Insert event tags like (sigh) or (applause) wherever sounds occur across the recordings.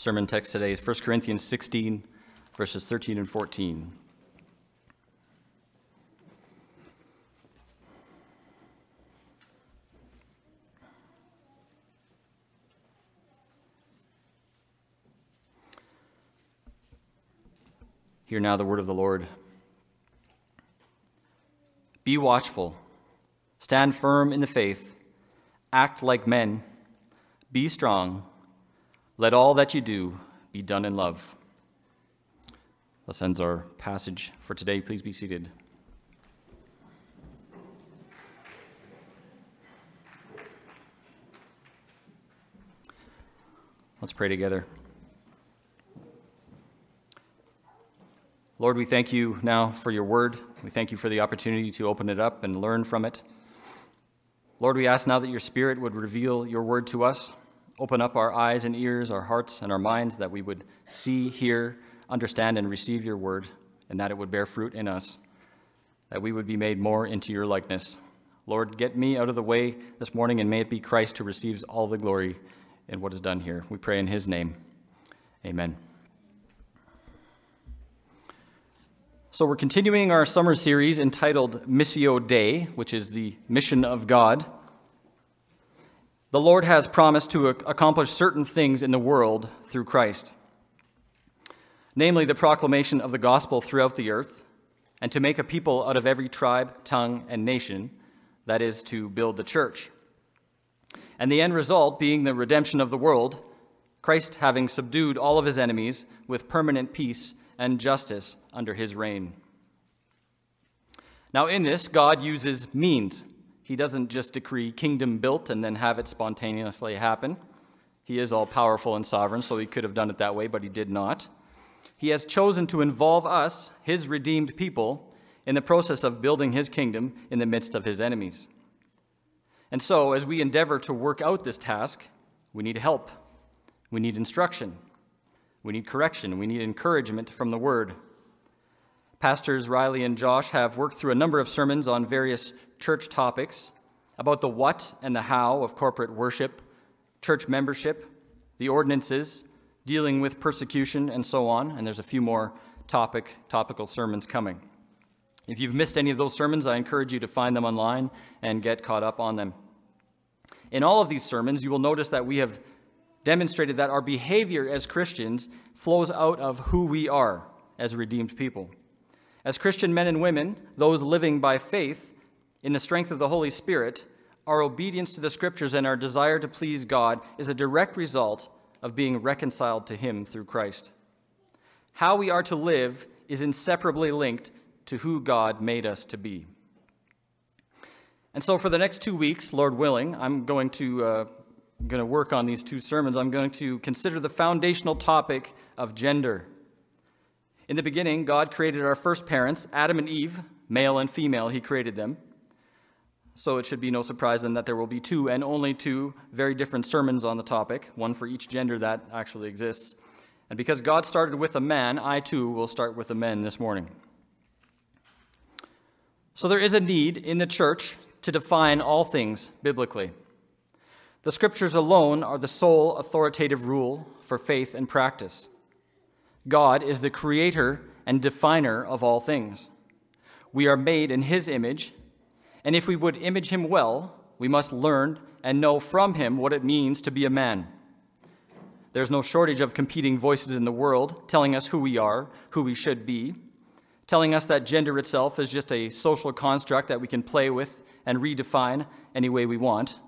Sermon text today is 1 Corinthians 16, verses 13 and 14. Hear now the word of the Lord. Be watchful, stand firm in the faith, act like men, be strong, let all that you do be done in love. Thus ends our passage for today. Please be seated. Let's pray together. Lord, we thank you now for your word. We thank you for the opportunity to open it up and learn from it. Lord, we ask now that your Spirit would reveal your word to us, open up our eyes and ears, our hearts and our minds, that we would see, hear, understand, and receive your word, and that it would bear fruit in us, that we would be made more into your likeness. Lord, get me out of the way this morning, and may it be Christ who receives all the glory in what is done here. We pray in his name. Amen. So, we're continuing our summer series entitled Missio Dei, which is the mission of God. The Lord has promised to accomplish certain things in the world through Christ, namely the proclamation of the gospel throughout the earth, and to make a people out of every tribe, tongue, and nation, that is, to build the church. And the end result being the redemption of the world, Christ having subdued all of his enemies with permanent peace and justice under his reign. Now, in this, God uses means. He doesn't just decree kingdom built and then have it spontaneously happen. He is all powerful and sovereign, so he could have done it that way, but he did not. He has chosen to involve us, his redeemed people, in the process of building his kingdom in the midst of his enemies. And so, as we endeavor to work out this task, we need help, we need instruction, we need correction. We need encouragement from the Word. Pastors Riley and Josh have worked through a number of sermons on various church topics about the what and the how of corporate worship, church membership, the ordinances, dealing with persecution, and so on. And there's a few more topic, topical sermons coming. If you've missed any of those sermons, I encourage you to find them online and get caught up on them. In all of these sermons, you will notice that we have demonstrated that our behavior as Christians flows out of who we are as redeemed people. As Christian men and women, those living by faith in the strength of the Holy Spirit, our obedience to the Scriptures and our desire to please God is a direct result of being reconciled to Him through Christ. How we are to live is inseparably linked to who God made us to be. And so, for the next two weeks, Lord willing, I'm going to uh, going to work on these two sermons, I'm going to consider the foundational topic of gender. In the beginning, God created our first parents, Adam and Eve, male and female, He created them. So it should be no surprise then that there will be two and only two very different sermons on the topic, one for each gender that actually exists. And because God started with a man, I too will start with the men this morning. So there is a need in the church to define all things biblically. The scriptures alone are the sole authoritative rule for faith and practice. God is the creator and definer of all things. We are made in his image, and if we would image him well, we must learn and know from him what it means to be a man. There's no shortage of competing voices in the world telling us who we are, who we should be, telling us that gender itself is just a social construct that we can play with and redefine any way we want.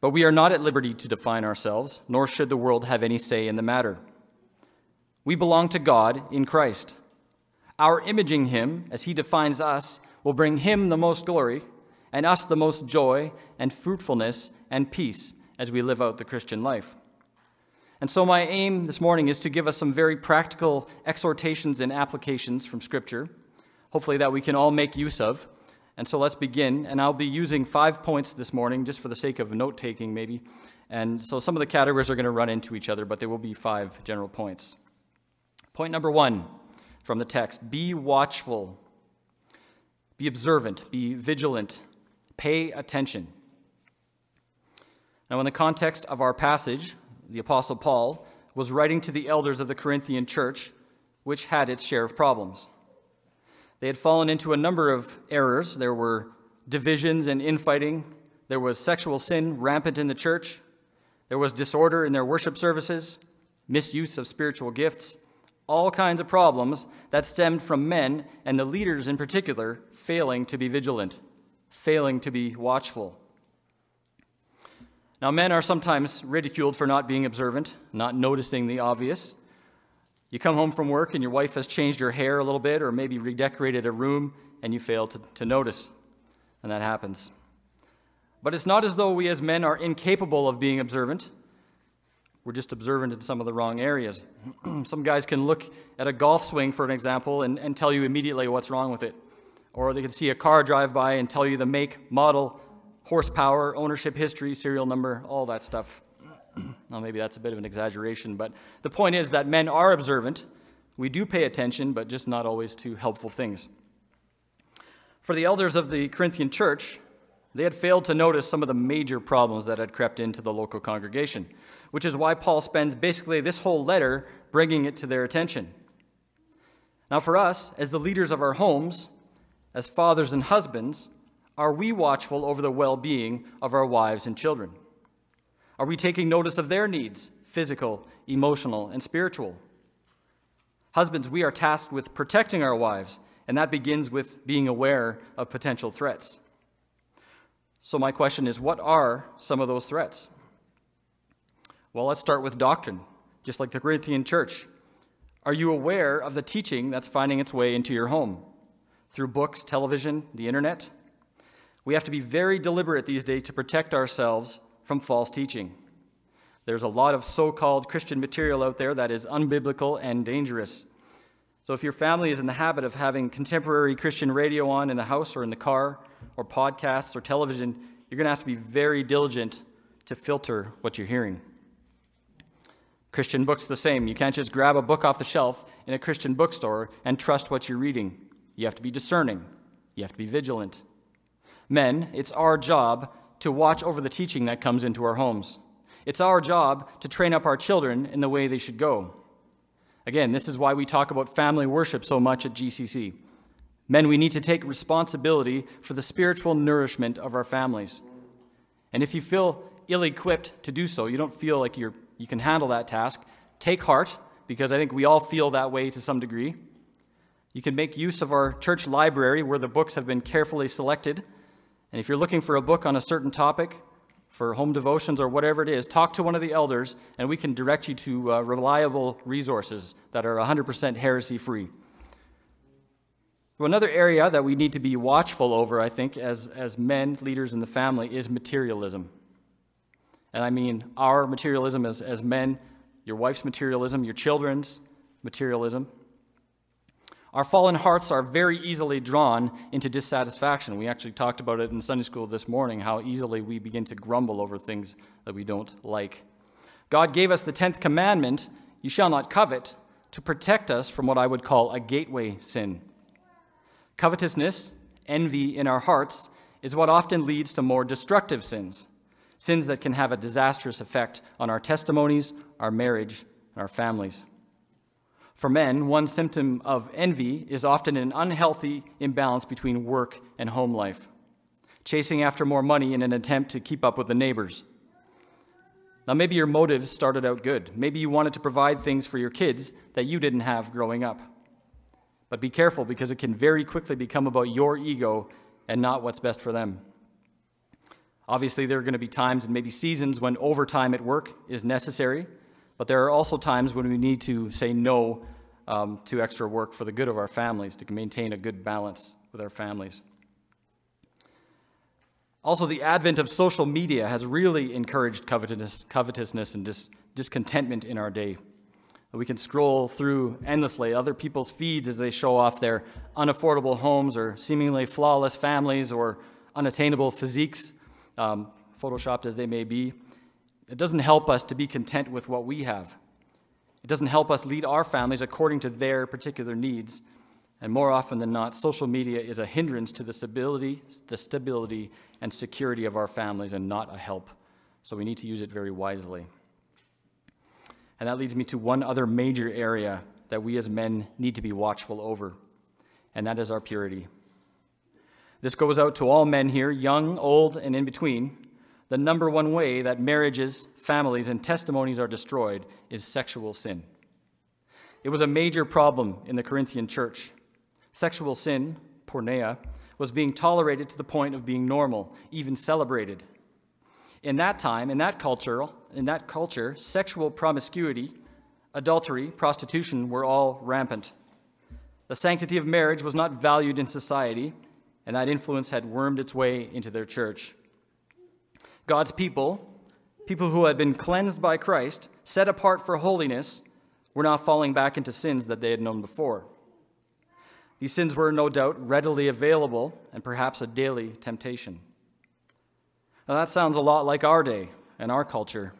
But we are not at liberty to define ourselves, nor should the world have any say in the matter. We belong to God in Christ. Our imaging Him, as He defines us, will bring Him the most glory, and us the most joy and fruitfulness and peace as we live out the Christian life. And so, my aim this morning is to give us some very practical exhortations and applications from Scripture, hopefully, that we can all make use of and so let's begin. And I'll be using five points this morning just for the sake of note taking, maybe. And so some of the categories are going to run into each other, but there will be five general points. Point number one from the text be watchful, be observant, be vigilant, pay attention. Now, in the context of our passage, the Apostle Paul was writing to the elders of the Corinthian church, which had its share of problems. They had fallen into a number of errors. There were divisions and infighting, there was sexual sin rampant in the church, there was disorder in their worship services, misuse of spiritual gifts, all kinds of problems that stemmed from men, and the leaders in particular, failing to be vigilant, failing to be watchful. Now, men are sometimes ridiculed for not being observant, not noticing the obvious. You come home from work and your wife has changed your hair a little bit or maybe redecorated a room and you fail to, to notice. And that happens. But it's not as though we as men are incapable of being observant. We're just observant in some of the wrong areas. (clears throat) some guys can look at a golf swing, for an example, and, and tell you immediately what's wrong with it. Or they can see a car drive by and tell you the make, model, horsepower, ownership history, serial number, all that stuff. (clears throat) well, maybe that's a bit of an exaggeration, but the point is that men are observant. We do pay attention, but just not always to helpful things. For the elders of the Corinthian church, they had failed to notice some of the major problems that had crept into the local congregation, which is why Paul spends basically this whole letter bringing it to their attention. Now, for us, as the leaders of our homes, as fathers and husbands, are we watchful over the well being of our wives and children? Are we taking notice of their needs, physical, emotional, and spiritual? Husbands, we are tasked with protecting our wives, and that begins with being aware of potential threats. So, my question is what are some of those threats? Well, let's start with doctrine, just like the Corinthian church. Are you aware of the teaching that's finding its way into your home through books, television, the internet? We have to be very deliberate these days to protect ourselves from false teaching. There's a lot of so called Christian material out there that is unbiblical and dangerous. So, if your family is in the habit of having contemporary Christian radio on in the house or in the car, or podcasts or television, you're going to have to be very diligent to filter what you're hearing. Christian books, the same. You can't just grab a book off the shelf in a Christian bookstore and trust what you're reading. You have to be discerning, you have to be vigilant. Men, it's our job to watch over the teaching that comes into our homes. It's our job to train up our children in the way they should go. Again, this is why we talk about family worship so much at GCC. Men, we need to take responsibility for the spiritual nourishment of our families. And if you feel ill equipped to do so, you don't feel like you're, you can handle that task, take heart, because I think we all feel that way to some degree. You can make use of our church library where the books have been carefully selected and if you're looking for a book on a certain topic, for home devotions or whatever it is, talk to one of the elders and we can direct you to uh, reliable resources that are 100% heresy free. Well, another area that we need to be watchful over, I think, as, as men, leaders in the family, is materialism. And I mean our materialism as, as men, your wife's materialism, your children's materialism. Our fallen hearts are very easily drawn into dissatisfaction. We actually talked about it in Sunday school this morning how easily we begin to grumble over things that we don't like. God gave us the 10th commandment, you shall not covet, to protect us from what I would call a gateway sin. Covetousness, envy in our hearts, is what often leads to more destructive sins, sins that can have a disastrous effect on our testimonies, our marriage, and our families. For men, one symptom of envy is often an unhealthy imbalance between work and home life, chasing after more money in an attempt to keep up with the neighbors. Now, maybe your motives started out good. Maybe you wanted to provide things for your kids that you didn't have growing up. But be careful because it can very quickly become about your ego and not what's best for them. Obviously, there are going to be times and maybe seasons when overtime at work is necessary but there are also times when we need to say no um, to extra work for the good of our families, to maintain a good balance with our families. Also, the advent of social media has really encouraged covetousness, covetousness and dis- discontentment in our day. We can scroll through endlessly other people's feeds as they show off their unaffordable homes or seemingly flawless families or unattainable physiques, um, photoshopped as they may be. It doesn't help us to be content with what we have. It doesn't help us lead our families according to their particular needs. And more often than not, social media is a hindrance to the stability, the stability and security of our families and not a help. So we need to use it very wisely. And that leads me to one other major area that we as men need to be watchful over, and that is our purity. This goes out to all men here, young, old, and in between. The number one way that marriages, families, and testimonies are destroyed is sexual sin. It was a major problem in the Corinthian church. Sexual sin, porneia, was being tolerated to the point of being normal, even celebrated. In that time, in that culture, in that culture, sexual promiscuity, adultery, prostitution were all rampant. The sanctity of marriage was not valued in society, and that influence had wormed its way into their church. God's people, people who had been cleansed by Christ, set apart for holiness, were now falling back into sins that they had known before. These sins were no doubt readily available and perhaps a daily temptation. Now, that sounds a lot like our day and our culture.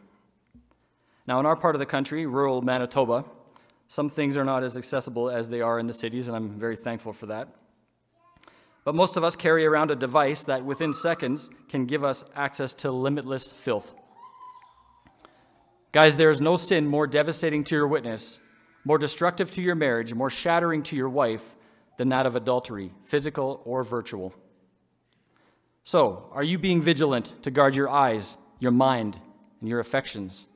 Now, in our part of the country, rural Manitoba, some things are not as accessible as they are in the cities, and I'm very thankful for that. But most of us carry around a device that within seconds can give us access to limitless filth. Guys, there is no sin more devastating to your witness, more destructive to your marriage, more shattering to your wife than that of adultery, physical or virtual. So, are you being vigilant to guard your eyes, your mind, and your affections?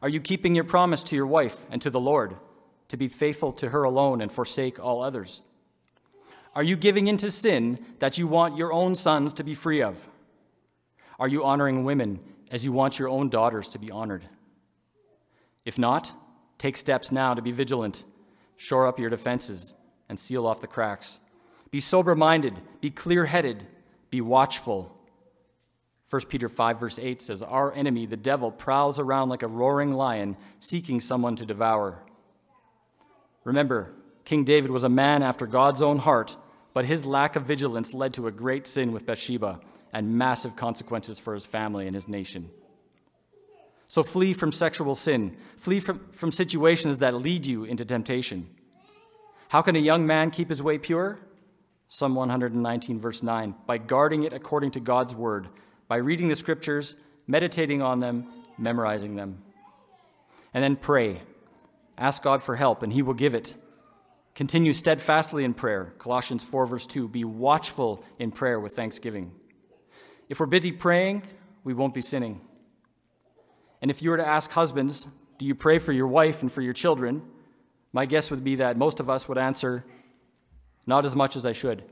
Are you keeping your promise to your wife and to the Lord to be faithful to her alone and forsake all others? Are you giving into sin that you want your own sons to be free of? Are you honoring women as you want your own daughters to be honored? If not, take steps now to be vigilant, shore up your defenses, and seal off the cracks. Be sober minded, be clear headed, be watchful. 1 Peter 5, verse 8 says, Our enemy, the devil, prowls around like a roaring lion, seeking someone to devour. Remember, King David was a man after God's own heart but his lack of vigilance led to a great sin with Bathsheba and massive consequences for his family and his nation. So flee from sexual sin, flee from, from situations that lead you into temptation. How can a young man keep his way pure? Psalm 119, verse 9 by guarding it according to God's word, by reading the scriptures, meditating on them, memorizing them. And then pray. Ask God for help, and He will give it. Continue steadfastly in prayer. Colossians 4, verse 2. Be watchful in prayer with thanksgiving. If we're busy praying, we won't be sinning. And if you were to ask husbands, do you pray for your wife and for your children? My guess would be that most of us would answer, not as much as I should.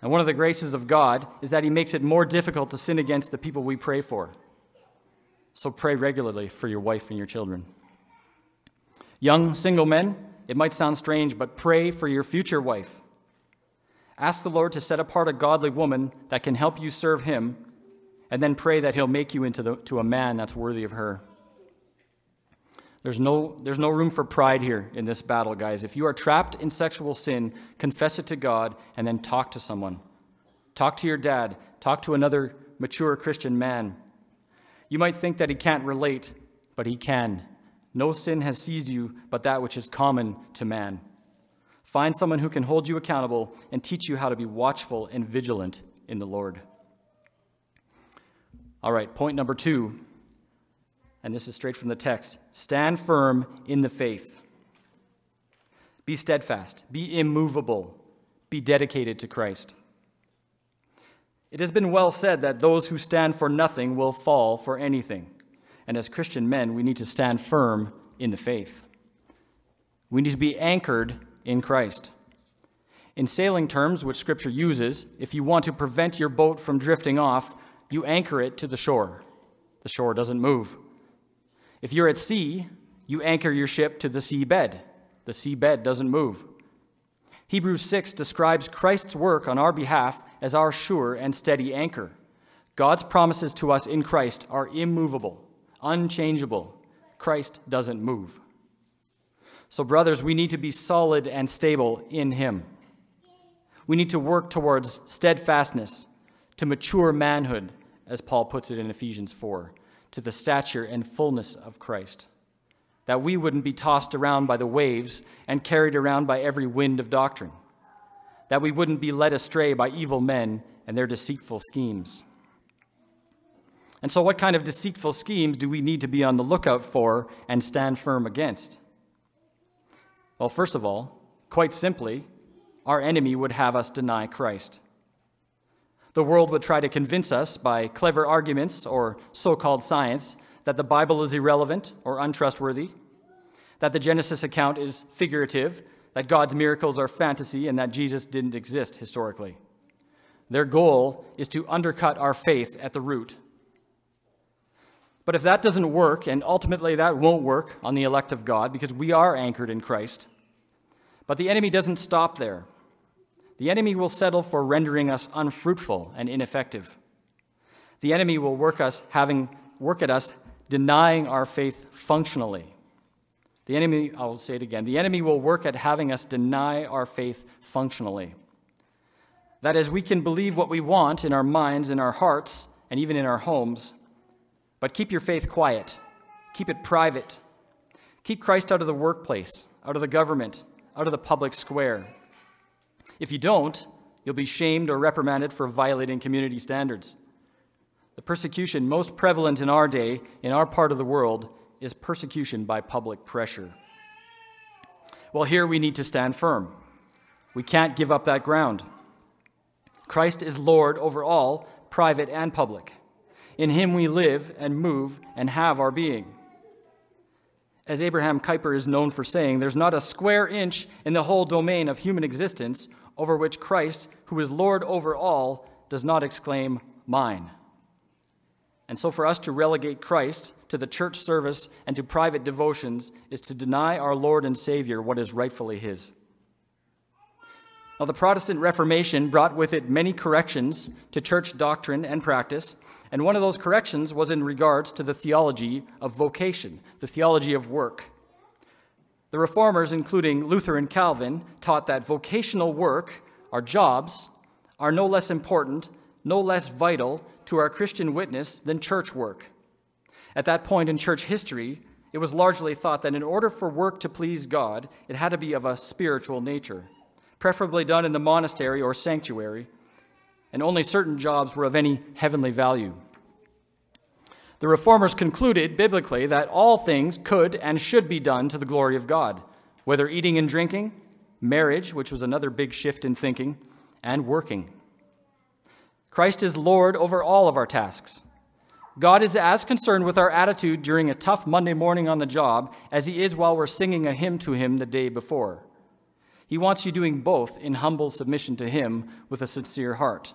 And one of the graces of God is that He makes it more difficult to sin against the people we pray for. So pray regularly for your wife and your children. Young single men, it might sound strange, but pray for your future wife. Ask the Lord to set apart a godly woman that can help you serve Him, and then pray that He'll make you into the, to a man that's worthy of her. There's no, there's no room for pride here in this battle, guys. If you are trapped in sexual sin, confess it to God and then talk to someone. Talk to your dad. Talk to another mature Christian man. You might think that he can't relate, but he can. No sin has seized you but that which is common to man. Find someone who can hold you accountable and teach you how to be watchful and vigilant in the Lord. All right, point number two, and this is straight from the text stand firm in the faith. Be steadfast, be immovable, be dedicated to Christ. It has been well said that those who stand for nothing will fall for anything. And as Christian men, we need to stand firm in the faith. We need to be anchored in Christ. In sailing terms, which Scripture uses, if you want to prevent your boat from drifting off, you anchor it to the shore. The shore doesn't move. If you're at sea, you anchor your ship to the seabed. The seabed doesn't move. Hebrews 6 describes Christ's work on our behalf as our sure and steady anchor. God's promises to us in Christ are immovable unchangeable. Christ doesn't move. So, brothers, we need to be solid and stable in Him. We need to work towards steadfastness, to mature manhood, as Paul puts it in Ephesians 4, to the stature and fullness of Christ. That we wouldn't be tossed around by the waves and carried around by every wind of doctrine. That we wouldn't be led astray by evil men and their deceitful schemes. And so, what kind of deceitful schemes do we need to be on the lookout for and stand firm against? Well, first of all, quite simply, our enemy would have us deny Christ. The world would try to convince us by clever arguments or so called science that the Bible is irrelevant or untrustworthy, that the Genesis account is figurative, that God's miracles are fantasy, and that Jesus didn't exist historically. Their goal is to undercut our faith at the root but if that doesn't work, and ultimately that won't work on the elect of God because we are anchored in Christ, but the enemy doesn't stop there. The enemy will settle for rendering us unfruitful and ineffective. The enemy will work us having work at us denying our faith functionally. The enemy, I'll say it again, the enemy will work at having us deny our faith functionally. That is, we can believe what we want in our minds, in our hearts, and even in our homes, but keep your faith quiet, keep it private. Keep Christ out of the workplace, out of the government, out of the public square. If you don't, you'll be shamed or reprimanded for violating community standards. The persecution most prevalent in our day, in our part of the world, is persecution by public pressure. Well, here we need to stand firm. We can't give up that ground. Christ is Lord over all, private and public. In him we live and move and have our being. As Abraham Kuyper is known for saying, there's not a square inch in the whole domain of human existence over which Christ, who is Lord over all, does not exclaim, Mine. And so, for us to relegate Christ to the church service and to private devotions is to deny our Lord and Savior what is rightfully His. Now, the Protestant Reformation brought with it many corrections to church doctrine and practice, and one of those corrections was in regards to the theology of vocation, the theology of work. The reformers, including Luther and Calvin, taught that vocational work, our jobs, are no less important, no less vital to our Christian witness than church work. At that point in church history, it was largely thought that in order for work to please God, it had to be of a spiritual nature, preferably done in the monastery or sanctuary, and only certain jobs were of any heavenly value. The reformers concluded biblically that all things could and should be done to the glory of God, whether eating and drinking, marriage, which was another big shift in thinking, and working. Christ is Lord over all of our tasks. God is as concerned with our attitude during a tough Monday morning on the job as he is while we're singing a hymn to him the day before. He wants you doing both in humble submission to him with a sincere heart.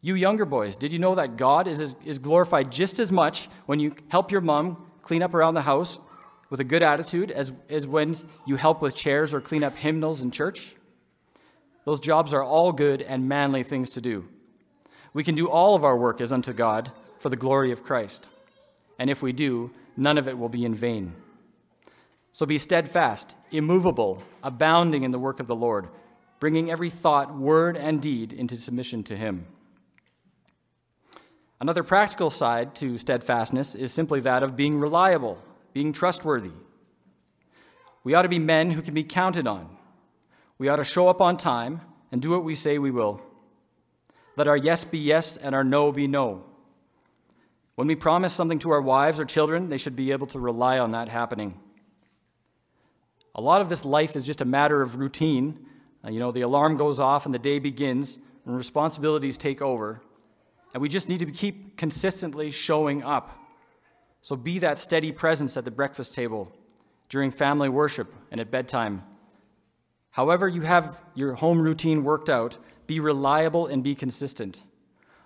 You younger boys, did you know that God is, is glorified just as much when you help your mom clean up around the house with a good attitude as, as when you help with chairs or clean up hymnals in church? Those jobs are all good and manly things to do. We can do all of our work as unto God for the glory of Christ. And if we do, none of it will be in vain. So be steadfast, immovable, abounding in the work of the Lord, bringing every thought, word, and deed into submission to Him. Another practical side to steadfastness is simply that of being reliable, being trustworthy. We ought to be men who can be counted on. We ought to show up on time and do what we say we will. Let our yes be yes and our no be no. When we promise something to our wives or children, they should be able to rely on that happening. A lot of this life is just a matter of routine. Uh, you know, the alarm goes off and the day begins, and responsibilities take over. And we just need to keep consistently showing up. So be that steady presence at the breakfast table, during family worship, and at bedtime. However, you have your home routine worked out, be reliable and be consistent.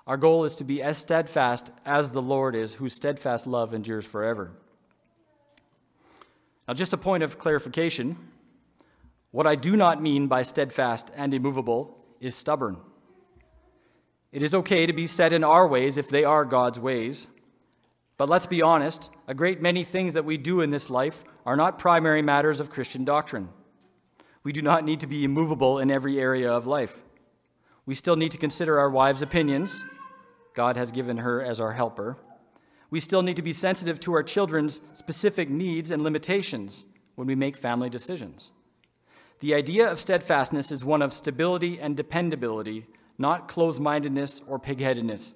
Our goal is to be as steadfast as the Lord is, whose steadfast love endures forever. Now, just a point of clarification what I do not mean by steadfast and immovable is stubborn. It is okay to be set in our ways if they are God's ways. But let's be honest, a great many things that we do in this life are not primary matters of Christian doctrine. We do not need to be immovable in every area of life. We still need to consider our wives' opinions. God has given her as our helper. We still need to be sensitive to our children's specific needs and limitations when we make family decisions. The idea of steadfastness is one of stability and dependability not closed mindedness or pig headedness.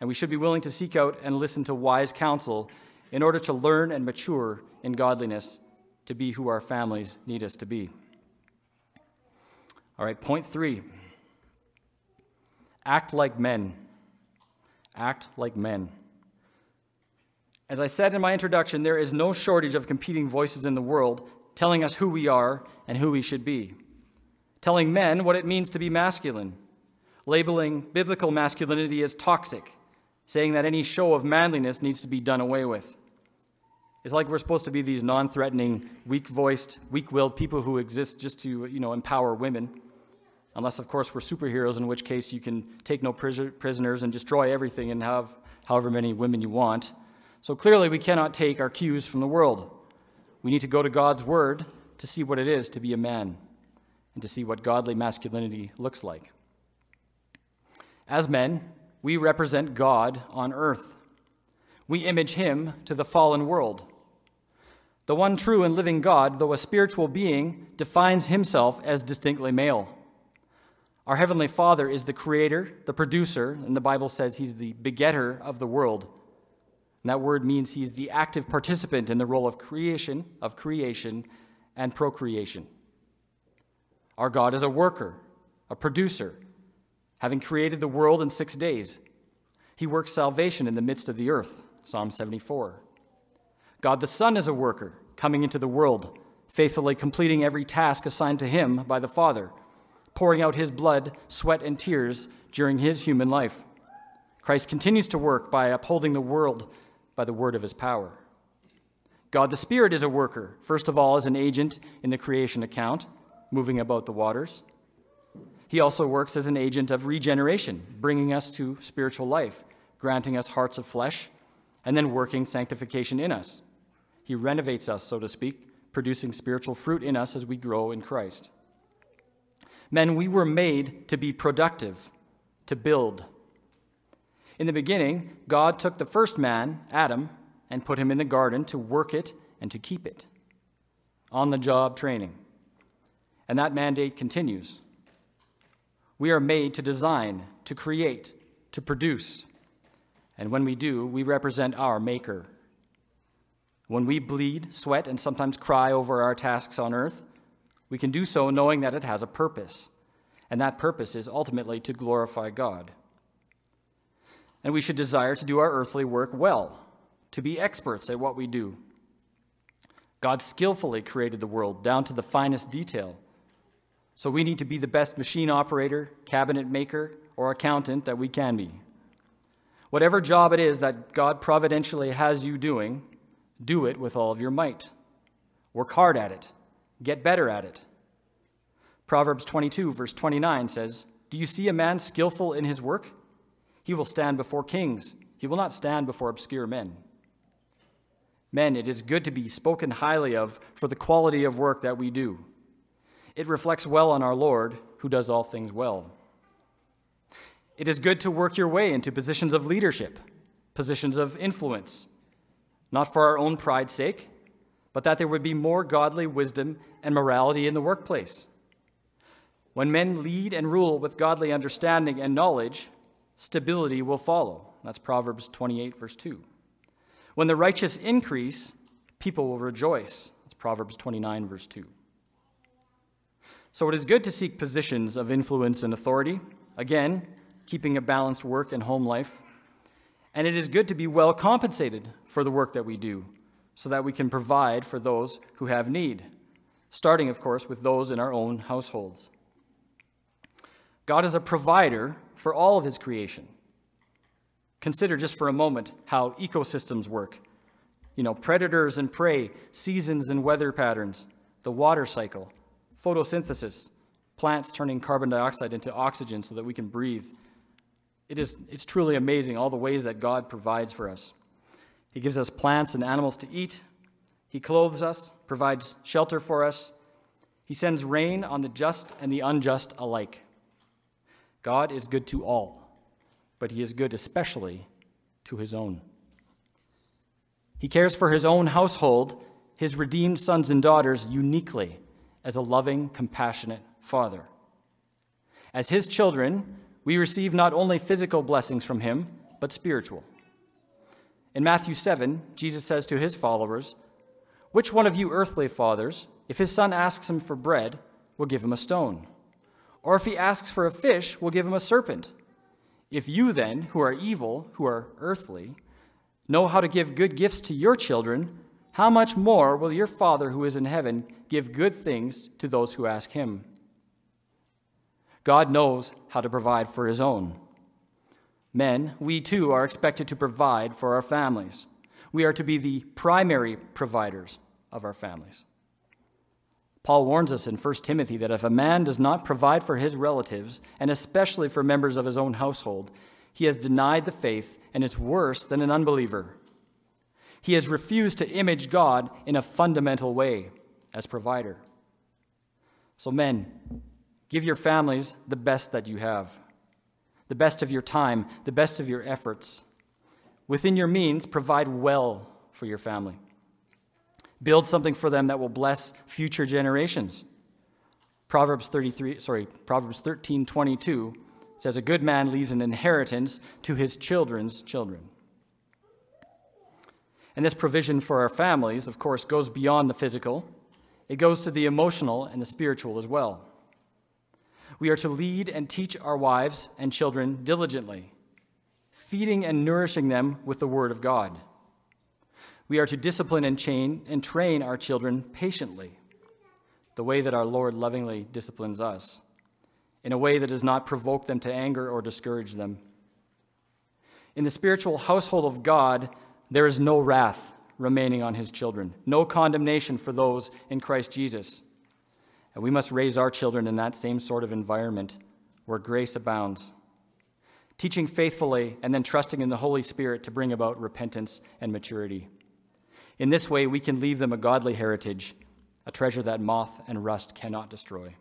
and we should be willing to seek out and listen to wise counsel in order to learn and mature in godliness to be who our families need us to be. All right, point three act like men. Act like men. As I said in my introduction, there is no shortage of competing voices in the world telling us who we are and who we should be, telling men what it means to be masculine, labeling biblical masculinity as toxic, saying that any show of manliness needs to be done away with. It's like we're supposed to be these non threatening, weak voiced, weak willed people who exist just to you know, empower women. Unless, of course, we're superheroes, in which case you can take no prisoners and destroy everything and have however many women you want. So clearly, we cannot take our cues from the world. We need to go to God's Word to see what it is to be a man and to see what godly masculinity looks like. As men, we represent God on earth. We image Him to the fallen world. The one true and living God, though a spiritual being, defines Himself as distinctly male. Our Heavenly Father is the creator, the producer, and the Bible says He's the begetter of the world. And that word means He's the active participant in the role of creation, of creation, and procreation. Our God is a worker, a producer, having created the world in six days. He works salvation in the midst of the earth. Psalm 74. God the Son is a worker, coming into the world, faithfully completing every task assigned to him by the Father pouring out his blood, sweat, and tears during his human life. Christ continues to work by upholding the world by the word of his power. God the Spirit is a worker, first of all, as an agent in the creation account, moving about the waters. He also works as an agent of regeneration, bringing us to spiritual life, granting us hearts of flesh, and then working sanctification in us. He renovates us, so to speak, producing spiritual fruit in us as we grow in Christ. Men, we were made to be productive, to build. In the beginning, God took the first man, Adam, and put him in the garden to work it and to keep it. On the job training. And that mandate continues. We are made to design, to create, to produce. And when we do, we represent our Maker. When we bleed, sweat, and sometimes cry over our tasks on earth, we can do so knowing that it has a purpose, and that purpose is ultimately to glorify God. And we should desire to do our earthly work well, to be experts at what we do. God skillfully created the world down to the finest detail. So we need to be the best machine operator, cabinet maker, or accountant that we can be. Whatever job it is that God providentially has you doing, do it with all of your might. Work hard at it Get better at it. Proverbs 22, verse 29 says, Do you see a man skillful in his work? He will stand before kings, he will not stand before obscure men. Men, it is good to be spoken highly of for the quality of work that we do. It reflects well on our Lord, who does all things well. It is good to work your way into positions of leadership, positions of influence, not for our own pride's sake, but that there would be more godly wisdom and morality in the workplace. When men lead and rule with godly understanding and knowledge, stability will follow. That's Proverbs 28, verse 2. When the righteous increase, people will rejoice. That's Proverbs 29, verse 2. So it is good to seek positions of influence and authority, again, keeping a balanced work and home life. And it is good to be well compensated for the work that we do so that we can provide for those who have need, starting, of course, with those in our own households. God is a provider for all of his creation. Consider just for a moment how ecosystems work. You know, predators and prey, seasons and weather patterns, the water cycle, photosynthesis, plants turning carbon dioxide into oxygen so that we can breathe. It is, it's truly amazing all the ways that God provides for us. He gives us plants and animals to eat. He clothes us, provides shelter for us. He sends rain on the just and the unjust alike. God is good to all, but He is good especially to His own. He cares for His own household, His redeemed sons and daughters, uniquely as a loving, compassionate Father. As His children, we receive not only physical blessings from Him, but spiritual. In Matthew 7, Jesus says to his followers, Which one of you earthly fathers, if his son asks him for bread, will give him a stone? Or if he asks for a fish, will give him a serpent? If you then, who are evil, who are earthly, know how to give good gifts to your children, how much more will your Father who is in heaven give good things to those who ask him? God knows how to provide for his own. Men, we too are expected to provide for our families. We are to be the primary providers of our families. Paul warns us in 1 Timothy that if a man does not provide for his relatives, and especially for members of his own household, he has denied the faith and is worse than an unbeliever. He has refused to image God in a fundamental way as provider. So, men, give your families the best that you have, the best of your time, the best of your efforts. Within your means, provide well for your family. Build something for them that will bless future generations. Proverbs 33, sorry, Proverbs 13:22 says a good man leaves an inheritance to his children's children. And this provision for our families, of course, goes beyond the physical. It goes to the emotional and the spiritual as well. We are to lead and teach our wives and children diligently, feeding and nourishing them with the Word of God. We are to discipline and, chain, and train our children patiently, the way that our Lord lovingly disciplines us, in a way that does not provoke them to anger or discourage them. In the spiritual household of God, there is no wrath remaining on his children, no condemnation for those in Christ Jesus. And we must raise our children in that same sort of environment where grace abounds, teaching faithfully and then trusting in the Holy Spirit to bring about repentance and maturity. In this way, we can leave them a godly heritage, a treasure that moth and rust cannot destroy.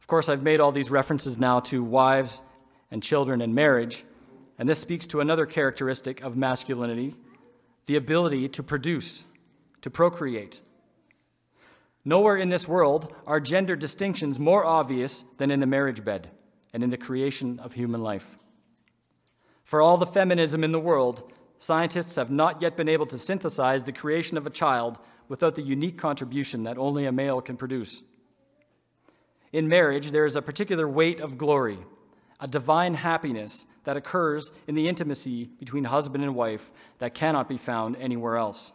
Of course, I've made all these references now to wives and children and marriage, and this speaks to another characteristic of masculinity the ability to produce, to procreate. Nowhere in this world are gender distinctions more obvious than in the marriage bed and in the creation of human life. For all the feminism in the world, scientists have not yet been able to synthesize the creation of a child without the unique contribution that only a male can produce. In marriage, there is a particular weight of glory, a divine happiness that occurs in the intimacy between husband and wife that cannot be found anywhere else.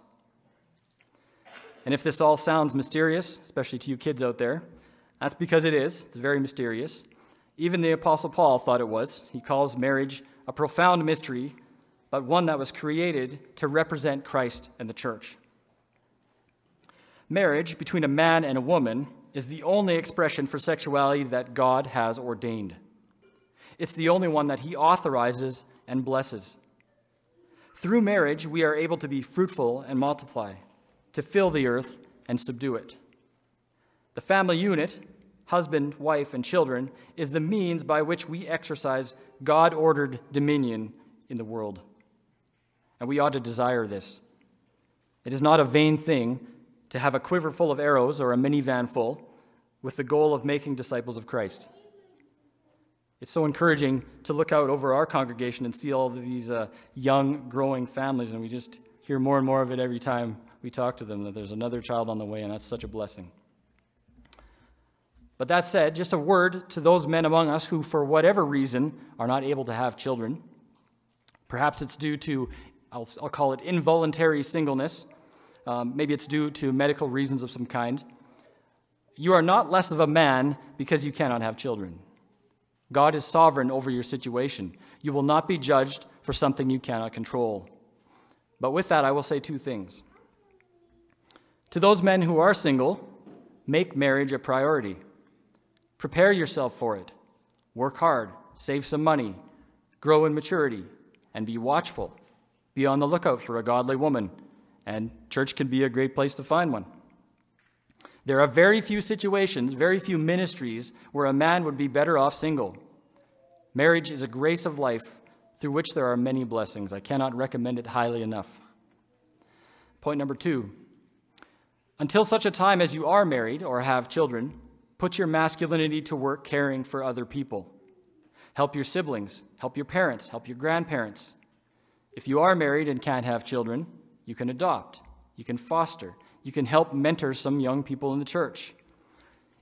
And if this all sounds mysterious, especially to you kids out there, that's because it is. It's very mysterious. Even the Apostle Paul thought it was. He calls marriage a profound mystery but one that was created to represent Christ and the church. Marriage between a man and a woman is the only expression for sexuality that God has ordained. It's the only one that He authorizes and blesses. Through marriage, we are able to be fruitful and multiply, to fill the earth and subdue it. The family unit, husband, wife, and children, is the means by which we exercise God ordered dominion in the world and we ought to desire this. It is not a vain thing to have a quiver full of arrows or a minivan full with the goal of making disciples of Christ. It's so encouraging to look out over our congregation and see all of these uh, young, growing families, and we just hear more and more of it every time we talk to them that there's another child on the way, and that's such a blessing. But that said, just a word to those men among us who, for whatever reason, are not able to have children. Perhaps it's due to I'll, I'll call it involuntary singleness. Um, maybe it's due to medical reasons of some kind. You are not less of a man because you cannot have children. God is sovereign over your situation. You will not be judged for something you cannot control. But with that, I will say two things. To those men who are single, make marriage a priority. Prepare yourself for it. Work hard, save some money, grow in maturity, and be watchful. Be on the lookout for a godly woman, and church can be a great place to find one. There are very few situations, very few ministries where a man would be better off single. Marriage is a grace of life through which there are many blessings. I cannot recommend it highly enough. Point number two until such a time as you are married or have children, put your masculinity to work caring for other people. Help your siblings, help your parents, help your grandparents. If you are married and can't have children, you can adopt, you can foster, you can help mentor some young people in the church.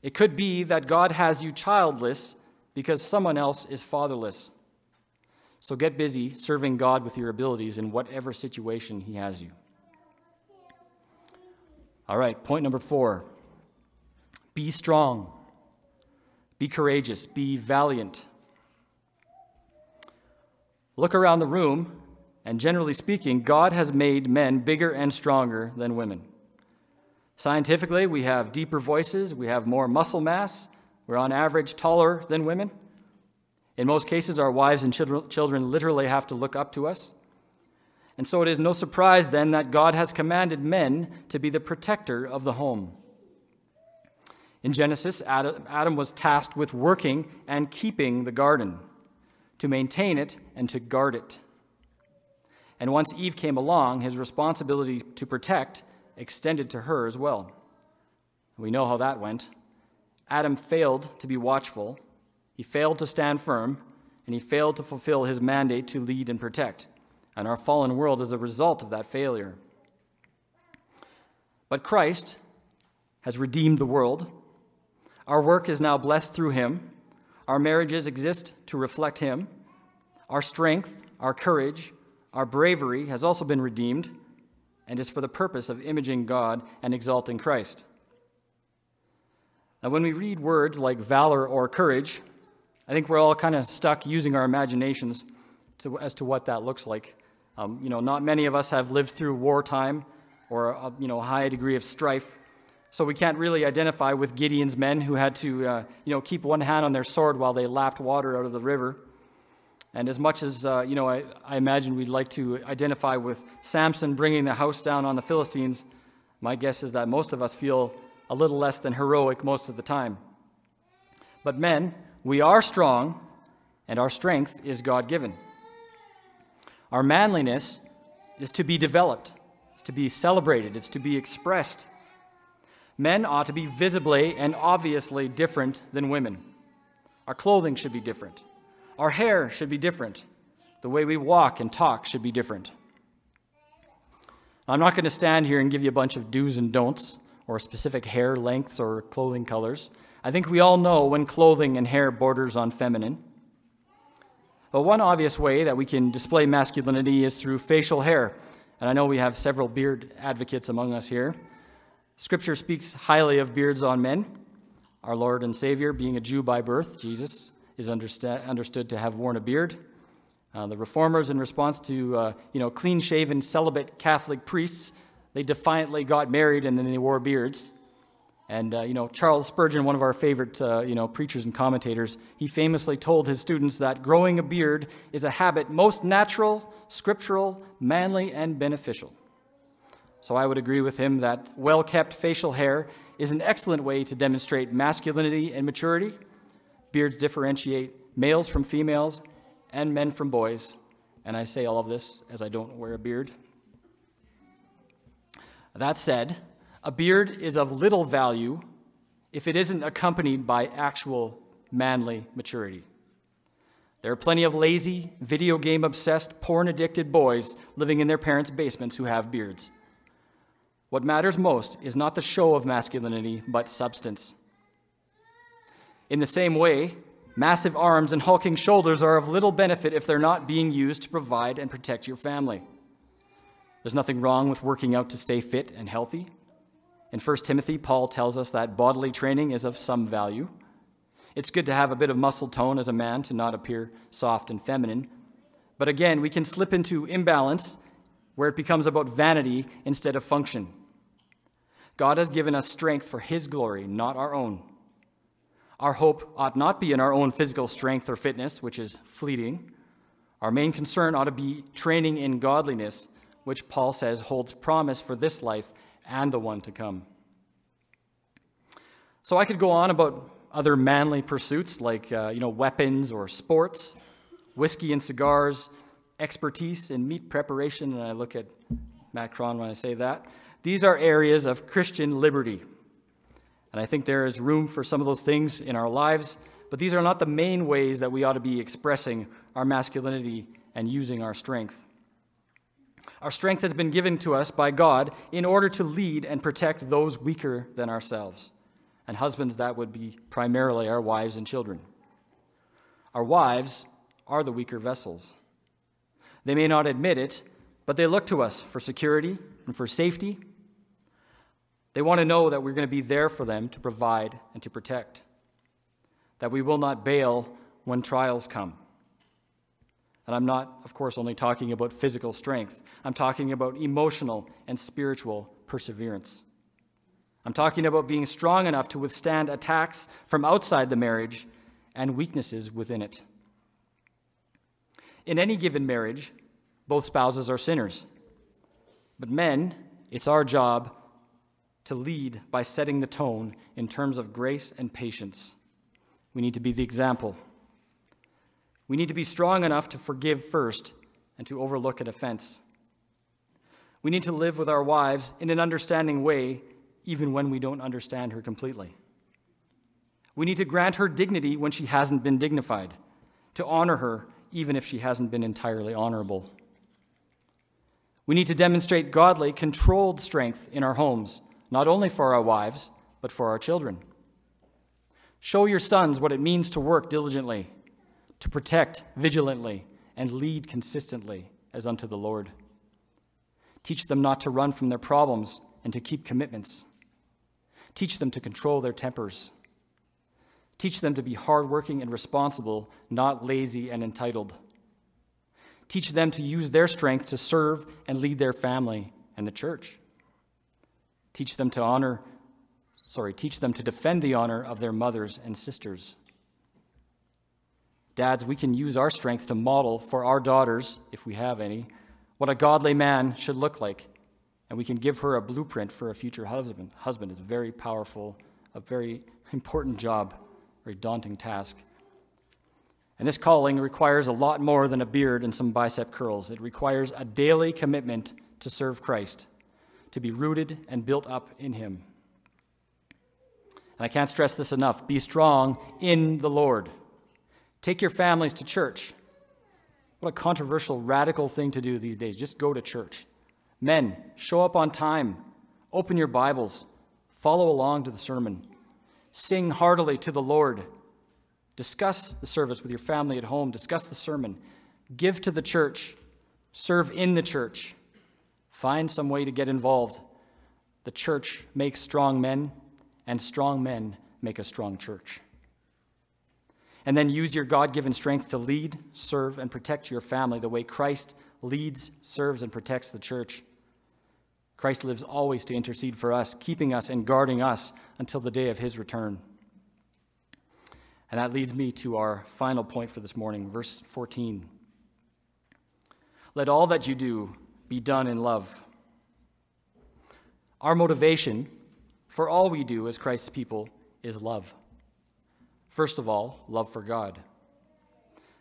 It could be that God has you childless because someone else is fatherless. So get busy serving God with your abilities in whatever situation He has you. All right, point number four be strong, be courageous, be valiant. Look around the room, and generally speaking, God has made men bigger and stronger than women. Scientifically, we have deeper voices, we have more muscle mass, we're on average taller than women. In most cases, our wives and children literally have to look up to us. And so it is no surprise then that God has commanded men to be the protector of the home. In Genesis, Adam was tasked with working and keeping the garden, to maintain it and to guard it. And once Eve came along, his responsibility to protect extended to her as well. We know how that went. Adam failed to be watchful, he failed to stand firm, and he failed to fulfill his mandate to lead and protect. And our fallen world is a result of that failure. But Christ has redeemed the world. Our work is now blessed through him. Our marriages exist to reflect him. Our strength, our courage, our bravery has also been redeemed and is for the purpose of imaging God and exalting Christ. Now, when we read words like valor or courage, I think we're all kind of stuck using our imaginations to, as to what that looks like. Um, you know, not many of us have lived through wartime or a you know, high degree of strife, so we can't really identify with Gideon's men who had to uh, you know, keep one hand on their sword while they lapped water out of the river. And as much as, uh, you know, I, I imagine we'd like to identify with Samson bringing the house down on the Philistines, my guess is that most of us feel a little less than heroic most of the time. But men, we are strong, and our strength is God given. Our manliness is to be developed, it's to be celebrated, it's to be expressed. Men ought to be visibly and obviously different than women. Our clothing should be different. Our hair should be different. The way we walk and talk should be different. I'm not going to stand here and give you a bunch of do's and don'ts or specific hair lengths or clothing colors. I think we all know when clothing and hair borders on feminine. But one obvious way that we can display masculinity is through facial hair. And I know we have several beard advocates among us here. Scripture speaks highly of beards on men. Our Lord and Savior, being a Jew by birth, Jesus, is understood to have worn a beard. Uh, the reformers, in response to uh, you know clean-shaven celibate Catholic priests, they defiantly got married and then they wore beards. And uh, you know Charles Spurgeon, one of our favorite uh, you know preachers and commentators, he famously told his students that growing a beard is a habit most natural, scriptural, manly, and beneficial. So I would agree with him that well-kept facial hair is an excellent way to demonstrate masculinity and maturity Beards differentiate males from females and men from boys. And I say all of this as I don't wear a beard. That said, a beard is of little value if it isn't accompanied by actual manly maturity. There are plenty of lazy, video game obsessed, porn addicted boys living in their parents' basements who have beards. What matters most is not the show of masculinity, but substance. In the same way, massive arms and hulking shoulders are of little benefit if they're not being used to provide and protect your family. There's nothing wrong with working out to stay fit and healthy. In 1 Timothy, Paul tells us that bodily training is of some value. It's good to have a bit of muscle tone as a man to not appear soft and feminine. But again, we can slip into imbalance where it becomes about vanity instead of function. God has given us strength for His glory, not our own. Our hope ought not be in our own physical strength or fitness, which is fleeting. Our main concern ought to be training in godliness, which Paul says holds promise for this life and the one to come. So I could go on about other manly pursuits like uh, you know weapons or sports, whiskey and cigars, expertise in meat preparation, and I look at Matt Cron when I say that. These are areas of Christian liberty and I think there is room for some of those things in our lives, but these are not the main ways that we ought to be expressing our masculinity and using our strength. Our strength has been given to us by God in order to lead and protect those weaker than ourselves. And husbands, that would be primarily our wives and children. Our wives are the weaker vessels. They may not admit it, but they look to us for security and for safety. They want to know that we're going to be there for them to provide and to protect, that we will not bail when trials come. And I'm not, of course, only talking about physical strength, I'm talking about emotional and spiritual perseverance. I'm talking about being strong enough to withstand attacks from outside the marriage and weaknesses within it. In any given marriage, both spouses are sinners. But men, it's our job to lead by setting the tone in terms of grace and patience. We need to be the example. We need to be strong enough to forgive first and to overlook an offense. We need to live with our wives in an understanding way, even when we don't understand her completely. We need to grant her dignity when she hasn't been dignified, to honor her even if she hasn't been entirely honorable. We need to demonstrate godly, controlled strength in our homes, not only for our wives, but for our children. Show your sons what it means to work diligently, to protect vigilantly, and lead consistently as unto the Lord. Teach them not to run from their problems and to keep commitments. Teach them to control their tempers. Teach them to be hardworking and responsible, not lazy and entitled. Teach them to use their strength to serve and lead their family and the church. Teach them to honor, sorry, teach them to defend the honor of their mothers and sisters. Dads, we can use our strength to model for our daughters, if we have any, what a godly man should look like. And we can give her a blueprint for a future husband. Husband is a very powerful, a very (laughs) important job, very daunting task. And this calling requires a lot more than a beard and some bicep curls. It requires a daily commitment to serve Christ, to be rooted and built up in Him. And I can't stress this enough be strong in the Lord. Take your families to church. What a controversial, radical thing to do these days. Just go to church. Men, show up on time. Open your Bibles. Follow along to the sermon. Sing heartily to the Lord. Discuss the service with your family at home. Discuss the sermon. Give to the church. Serve in the church. Find some way to get involved. The church makes strong men, and strong men make a strong church. And then use your God given strength to lead, serve, and protect your family the way Christ leads, serves, and protects the church. Christ lives always to intercede for us, keeping us and guarding us until the day of his return. And that leads me to our final point for this morning, verse 14. Let all that you do be done in love. Our motivation for all we do as Christ's people is love. First of all, love for God.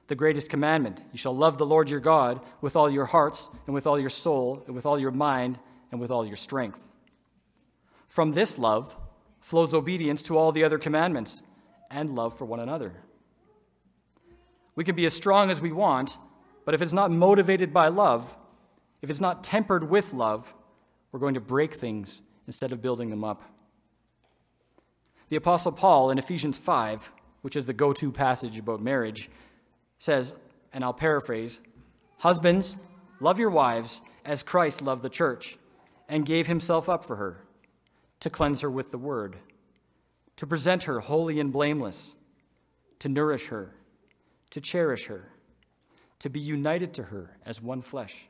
The greatest commandment you shall love the Lord your God with all your hearts, and with all your soul, and with all your mind, and with all your strength. From this love flows obedience to all the other commandments and love for one another. We can be as strong as we want, but if it's not motivated by love, if it's not tempered with love, we're going to break things instead of building them up. The Apostle Paul in Ephesians 5, which is the go to passage about marriage, says, and I'll paraphrase Husbands, love your wives as Christ loved the church and gave himself up for her to cleanse her with the word to present her holy and blameless, to nourish her, to cherish her, to be united to her as one flesh.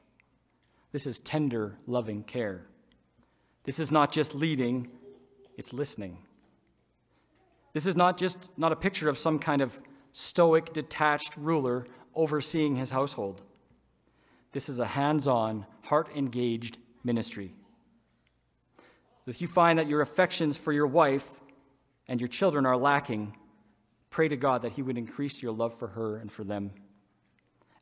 This is tender, loving care. This is not just leading, it's listening. This is not just not a picture of some kind of stoic, detached ruler overseeing his household. This is a hands on, heart engaged ministry. If you find that your affections for your wife and your children are lacking, pray to God that He would increase your love for her and for them.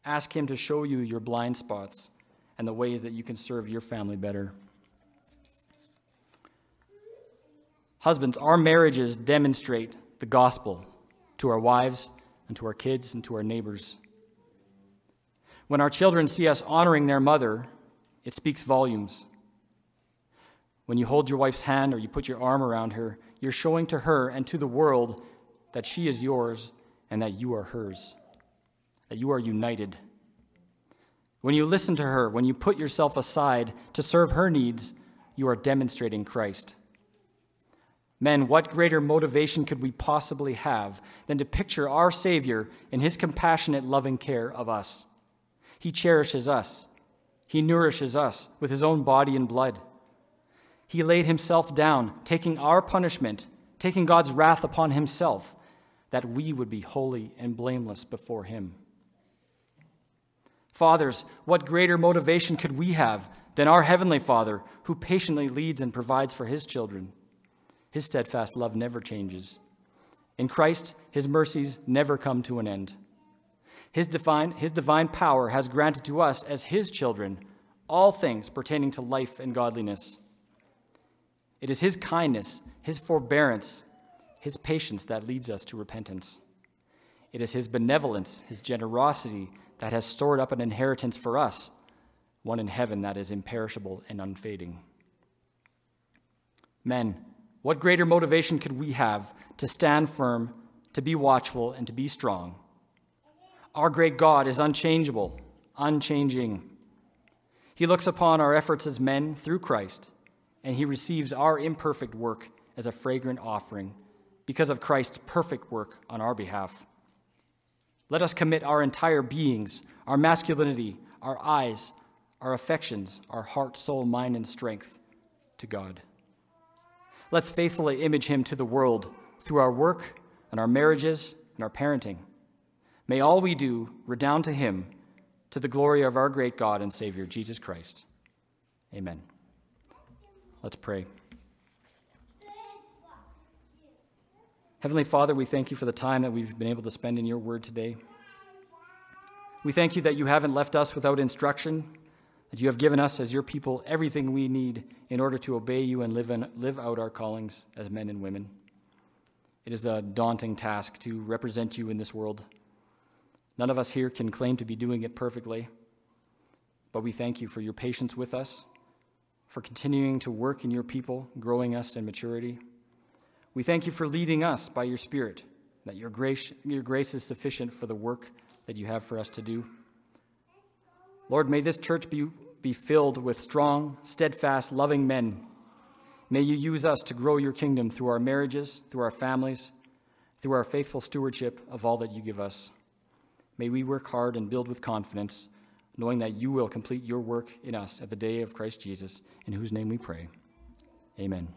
Ask Him to show you your blind spots and the ways that you can serve your family better. Husbands, our marriages demonstrate the gospel, to our wives, and to our kids, and to our neighbors. When our children see us honoring their mother, it speaks volumes. When you hold your wife's hand or you put your arm around her, you're showing to her and to the world that she is yours and that you are hers, that you are united. When you listen to her, when you put yourself aside to serve her needs, you are demonstrating Christ. Men, what greater motivation could we possibly have than to picture our Savior in his compassionate, loving care of us? He cherishes us, he nourishes us with his own body and blood. He laid himself down, taking our punishment, taking God's wrath upon himself, that we would be holy and blameless before him. Fathers, what greater motivation could we have than our Heavenly Father, who patiently leads and provides for his children? His steadfast love never changes. In Christ, his mercies never come to an end. His divine, his divine power has granted to us, as his children, all things pertaining to life and godliness. It is his kindness, his forbearance, his patience that leads us to repentance. It is his benevolence, his generosity that has stored up an inheritance for us, one in heaven that is imperishable and unfading. Men, what greater motivation could we have to stand firm, to be watchful, and to be strong? Our great God is unchangeable, unchanging. He looks upon our efforts as men through Christ, and he receives our imperfect work as a fragrant offering because of Christ's perfect work on our behalf. Let us commit our entire beings, our masculinity, our eyes, our affections, our heart, soul, mind, and strength to God. Let's faithfully image him to the world through our work and our marriages and our parenting. May all we do redound to him to the glory of our great God and Savior, Jesus Christ. Amen. Let's pray. Heavenly Father, we thank you for the time that we've been able to spend in your word today. We thank you that you haven't left us without instruction, that you have given us as your people everything we need in order to obey you and live, in, live out our callings as men and women. It is a daunting task to represent you in this world. None of us here can claim to be doing it perfectly, but we thank you for your patience with us, for continuing to work in your people, growing us in maturity. We thank you for leading us by your Spirit, that your grace, your grace is sufficient for the work that you have for us to do. Lord, may this church be, be filled with strong, steadfast, loving men. May you use us to grow your kingdom through our marriages, through our families, through our faithful stewardship of all that you give us. May we work hard and build with confidence, knowing that you will complete your work in us at the day of Christ Jesus, in whose name we pray. Amen.